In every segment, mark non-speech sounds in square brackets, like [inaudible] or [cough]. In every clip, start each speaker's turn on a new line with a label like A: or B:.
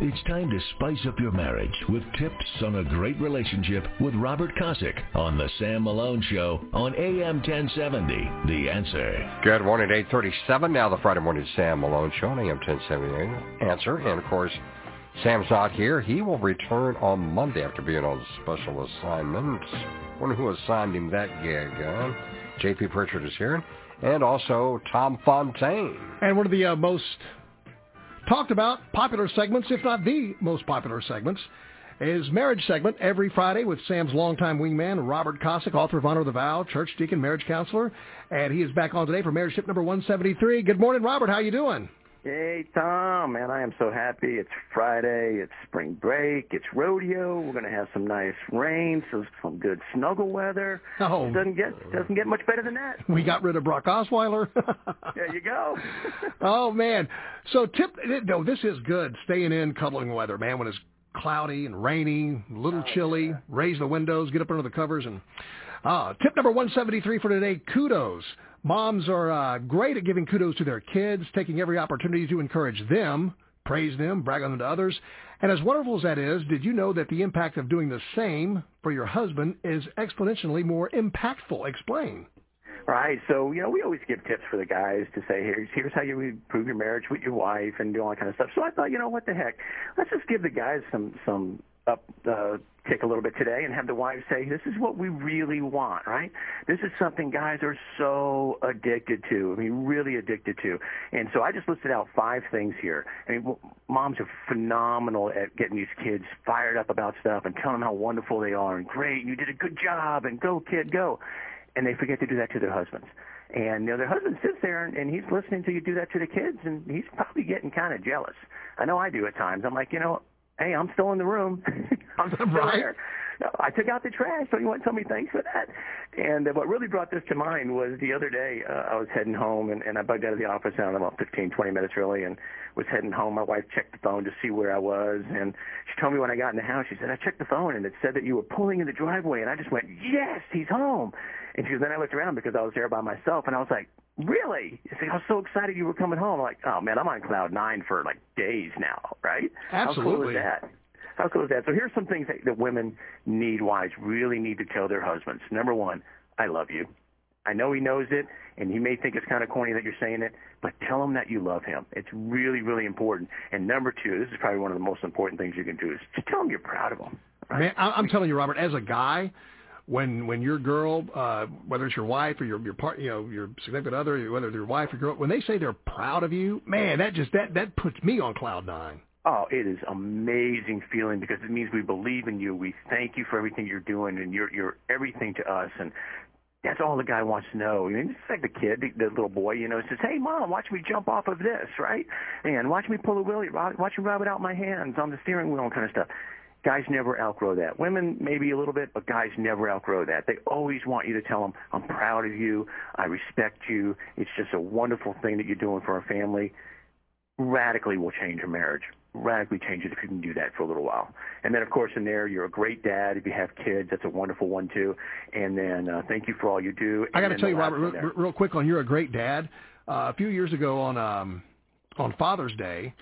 A: It's time to spice up your marriage with tips on a great relationship with Robert Kosick on the Sam Malone Show on AM 1070. The Answer.
B: Good morning, 837. Now the Friday morning Sam Malone Show on AM 1070. Answer. And of course, Sam's not here. He will return on Monday after being on special assignment. Wonder who assigned him that gig, huh? J.P. Pritchard is here. And also Tom Fontaine.
C: And one of the uh, most talked about popular segments, if not the most popular segments, is marriage segment every Friday with Sam's longtime wingman, Robert Kosick, author of Honor of the Vow, church deacon, marriage counselor. And he is back on today for marriage tip number 173. Good morning, Robert. How you doing?
D: Hey, Tom, man, I am so happy. It's Friday. It's spring break. It's rodeo. We're going to have some nice rain, so some good snuggle weather.
C: Oh.
D: It doesn't get doesn't get much better than that.
C: We got rid of Brock Osweiler. [laughs]
D: there you go. [laughs]
C: oh man. So tip no, this is good. Staying in, cuddling weather, man. When it's cloudy and rainy, a little
D: oh,
C: chilly,
D: yeah.
C: raise the windows, get up under the covers, and uh, tip number 173 for today: kudos. Moms are uh, great at giving kudos to their kids, taking every opportunity to encourage them, praise them, brag on them to others. And as wonderful as that is, did you know that the impact of doing the same for your husband is exponentially more impactful? Explain.
D: Right. So, you know, we always give tips for the guys to say, here's, here's how you improve your marriage with your wife and do all that kind of stuff. So I thought, you know, what the heck? Let's just give the guys some, some up uh, tick a little bit today and have the wives say, this is what we really want, right? This is something guys are so addicted to. I mean, really addicted to. And so I just listed out five things here. I mean, moms are phenomenal at getting these kids fired up about stuff and telling them how wonderful they are and great, you did a good job and go kid, go. And they forget to do that to their husbands. And you know, their husband sits there and, and he's listening to you do that to the kids, and he's probably getting kind of jealous. I know I do at times. I'm like, you know, hey, I'm still in the room. [laughs] I'm still
C: right.
D: there. I took out the trash. Don't you want to tell me thanks for that? And uh, what really brought this to mind was the other day uh, I was heading home and, and I bugged out of the office down about 15, 20 minutes early and was heading home. My wife checked the phone to see where I was and she told me when I got in the house, she said, I checked the phone and it said that you were pulling in the driveway and I just went, yes, he's home. And she goes, then I looked around because I was there by myself and I was like, really? You see, I was so excited you were coming home. I'm like, oh man, I'm on cloud nine for like days now, right?
C: Absolutely.
D: How cool is that? How cool is that? So here's some things that, that women need, wives really need to tell their husbands. Number one, I love you. I know he knows it, and he may think it's kind of corny that you're saying it, but tell him that you love him. It's really, really important. And number two, this is probably one of the most important things you can do is just tell him you're proud of him. Right?
C: Man, I'm telling you, Robert, as a guy, when when your girl, uh, whether it's your wife or your your part, you know, your significant other, whether it's your wife or girl, when they say they're proud of you, man, that just that that puts me on cloud nine.
D: Oh, it is amazing feeling because it means we believe in you. We thank you for everything you're doing, and you're you're everything to us. And that's all the guy wants to know. I mean, it's like the kid, the, the little boy, you know, says, "Hey, mom, watch me jump off of this, right? And watch me pull a wheelie, watch me rub it out my hands on the steering wheel, and kind of stuff." Guys never outgrow that. Women maybe a little bit, but guys never outgrow that. They always want you to tell them, "I'm proud of you. I respect you. It's just a wonderful thing that you're doing for our family." Radically will change your marriage radically change it if you can do that for a little while. And then, of course, in there, you're a great dad. If you have kids, that's a wonderful one too. And then, uh, thank you for all you do.
C: I got to tell you, Robert, real, real quick on you're a great dad. Uh, a few years ago on um, on Father's Day,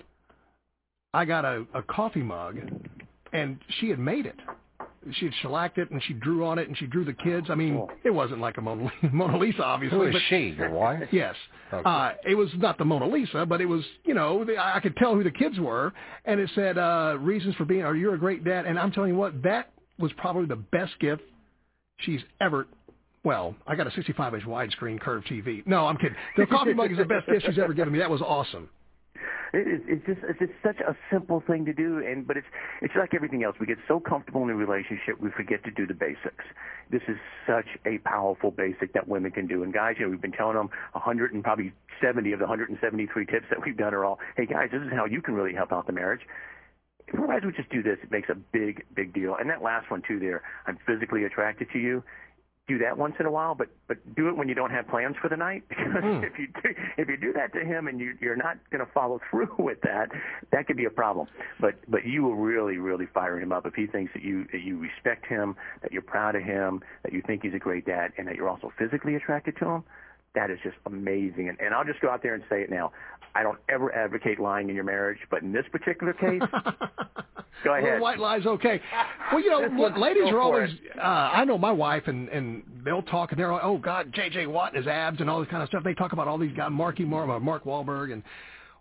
C: I got a, a coffee mug, and she had made it. She had shellacked it, and she drew on it, and she drew the kids. I mean,
D: Cool.
C: it wasn't like a Mona, [laughs] Mona Lisa, obviously.
B: Who is
C: but
B: she? Your wife? [laughs]
C: Yes.
B: Okay.
C: Uh, it was not the Mona Lisa, but it was, you know, the, I could tell who the kids were. And it said, uh, reasons for being, or you're a great dad. And I'm telling you what, that was probably the best gift she's ever, well, I got a 65 inch widescreen curved TV. No, I'm kidding. The coffee mug is the best gift she's ever given me. That was awesome.
D: It is. It's just. It's just such a simple thing to do, and but it's. It's like everything else. We get so comfortable in a relationship, we forget to do the basics. This is such a powerful basic that women can do. And guys, you know, we've been telling them 100 and probably 70 of the 173 tips that we've done are all, hey guys, this is how you can really help out the marriage. If we just do this, it makes a big, big deal. And that last one too, there, I'm physically attracted to you do that once in a while, but but do it when you don't have plans for the night. [laughs] Because
C: Hmm.
D: if you do, if you do that to him and you you're not going to follow [laughs] through with that, that could be a problem. But but you will really really fire him up if he thinks that you that you respect him, that you're proud of him, that you think he's a great dad, and that you're also physically attracted to him. that is just amazing. And, and I'll just go out there and say it now. I don't ever advocate lying in your marriage, but in this particular case, [laughs] go ahead.
C: Little white lies, okay. Well, you know, look, ladies are always. Uh, I know my wife, and and they'll talk, and they're like, "Oh God, J.J. Watt and his abs and all this kind of stuff." They talk about all these guys, Marky Mark, Mark Wahlberg, and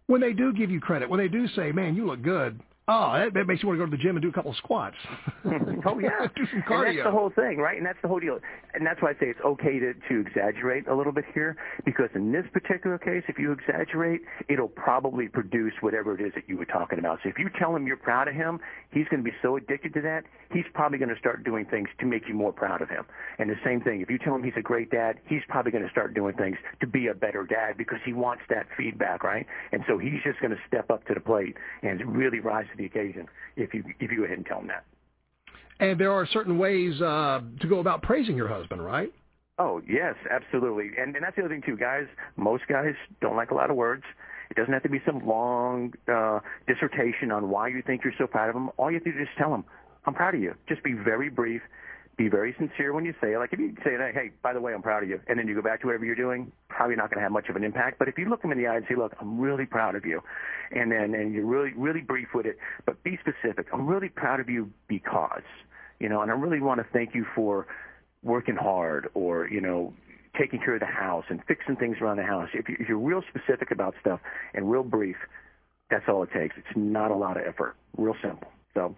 C: when they do give you credit, when they do say, "Man, you look good," Oh, that, that makes you want to go to the gym and do a couple of squats. [laughs]
D: oh yeah, [laughs]
C: do some cardio.
D: And that's the whole thing, right? And that's the whole deal. And that's why I say it's okay to to exaggerate a little bit here, because in this particular case, if you exaggerate, it'll probably produce whatever it is that you were talking about. So if you tell him you're proud of him, he's going to be so addicted to that, he's probably going to start doing things to make you more proud of him. And the same thing, if you tell him he's a great dad, he's probably going to start doing things to be a better dad because he wants that feedback, right? And so he's just going to step up to the plate and really rise to the occasion if you if you go ahead and tell him that.
C: And there are certain ways uh, to go about praising your husband, right?
D: Oh yes, absolutely. And and that's the other thing too, guys. Most guys don't like a lot of words. It doesn't have to be some long uh, dissertation on why you think you're so proud of them. All you have to do is just tell them, "I'm proud of you." Just be very brief be very sincere when you say. Like if you say, hey, by the way, I'm proud of you, and then you go back to whatever you're doing, probably not going to have much of an impact. But if you look them in the eye and say, look, I'm really proud of you, and then and you're really really brief with it, but be specific. I'm really proud of you because, you know, and I really want to thank you for working hard or you know taking care of the house and fixing things around the house. If you're real specific about stuff and real brief, that's all it takes. It's not a lot of effort. Real simple. So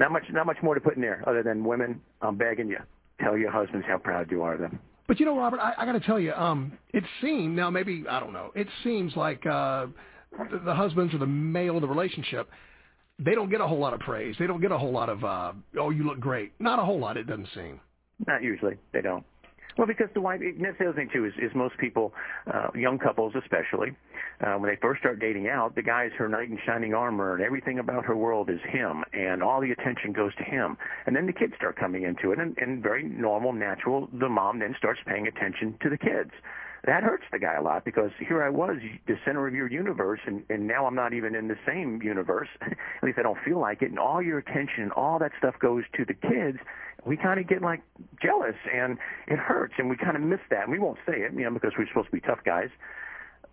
D: not much, not much more to put in there other than women. I'm begging you, tell your husbands how proud you are of them.
C: But you know, Robert, I, I got to tell you, um, it seems now maybe I don't know. It seems like uh, the, the husbands or the male in the relationship, they don't get a whole lot of praise. They don't get a whole lot of uh, oh, you look great. Not a whole lot. It doesn't seem.
D: Not usually. They don't. Well, because the wife, that's the other thing too, is, is most people, uh, young couples especially, uh, when they first start dating out, the guy is her knight in shining armor and everything about her world is him and all the attention goes to him. And then the kids start coming into it and, and very normal, natural, the mom then starts paying attention to the kids that hurts the guy a lot because here I was, the center of your universe, and, and now I'm not even in the same universe. [laughs] At least I don't feel like it. And all your attention, and all that stuff goes to the kids. We kind of get like jealous, and it hurts, and we kind of miss that. And we won't say it, you know, because we're supposed to be tough guys.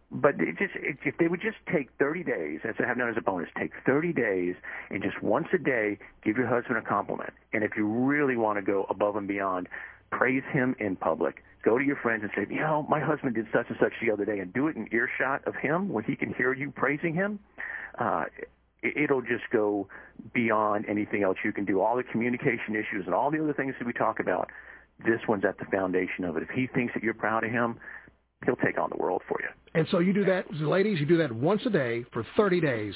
D: But it just it, if they would just take 30 days, as I have known as a bonus, take 30 days and just once a day give your husband a compliment. And if you really want to go above and beyond, praise him in public go to your friends and say, you know, my husband did such and such the other day, and do it in earshot of him when he can hear you praising him. Uh, it'll just go beyond anything else you can do. All the communication issues and all the other things that we talk about, this one's at the foundation of it. If he thinks that you're proud of him, he'll take on the world for you.
C: And so you do that, ladies, you do that once a day for 30 days,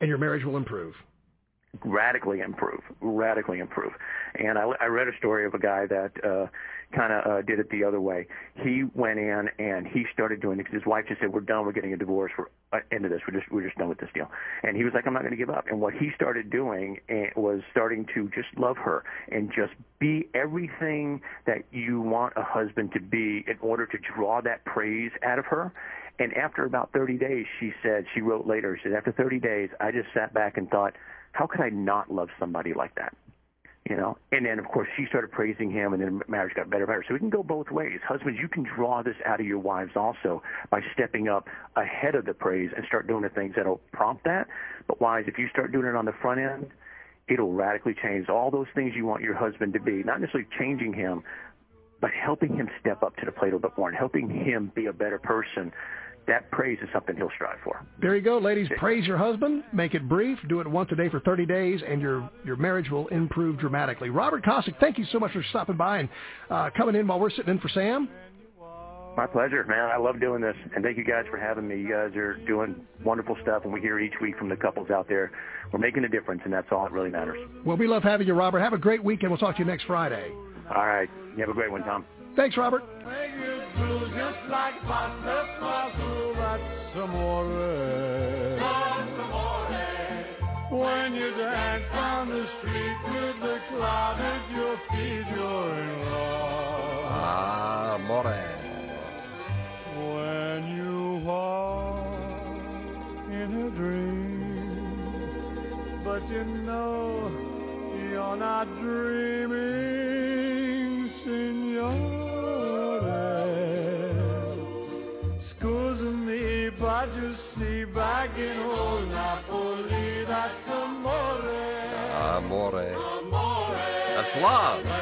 C: and your marriage will improve
D: radically improve, radically improve. And I, I read a story of a guy that uh, kind of uh, did it the other way. He went in and he started doing it because his wife just said, "We're done. We're getting a divorce. We're uh, into this. We're just we're just done with this deal." And he was like, "I'm not going to give up." And what he started doing eh, was starting to just love her and just be everything that you want a husband to be in order to draw that praise out of her. And after about 30 days, she said, she wrote later, she said, after 30 days, I just sat back and thought, how could I not love somebody like that? You know, and then of course she started praising him, and then marriage got better better. So we can go both ways. Husbands, you can draw this out of your wives also by stepping up ahead of the praise and start doing the things that'll prompt that. But wives, if you start doing it on the front end, it'll radically change all those things you want your husband to be. Not necessarily changing him, but helping him step up to the plate a little bit more and helping him be a better person that praise is something he'll strive for.
C: There you go, ladies. Praise your husband. Make it brief. Do it once a day for 30 days, and your your marriage will improve dramatically. Robert Kosick, thank you so much for stopping by and uh, coming in while we're sitting in for Sam.
D: My pleasure, man. I love doing this, and thank you guys for having me. You guys are doing wonderful stuff, and we hear each week from the couples out there. We're making a difference, and that's all that really matters.
C: Well, we love having you, Robert. Have a great weekend. We'll talk to you next Friday.
D: All right. You have a great one, Tom.
C: Thanks, Robert
E: amore. That's amore. When you dance on the street with the cloud at your feet, you're in love.
B: Ah, Amore.
E: When you walk in a dream, but you know you're not dreaming, amore.
B: Amore.
E: Amore.
B: That's love.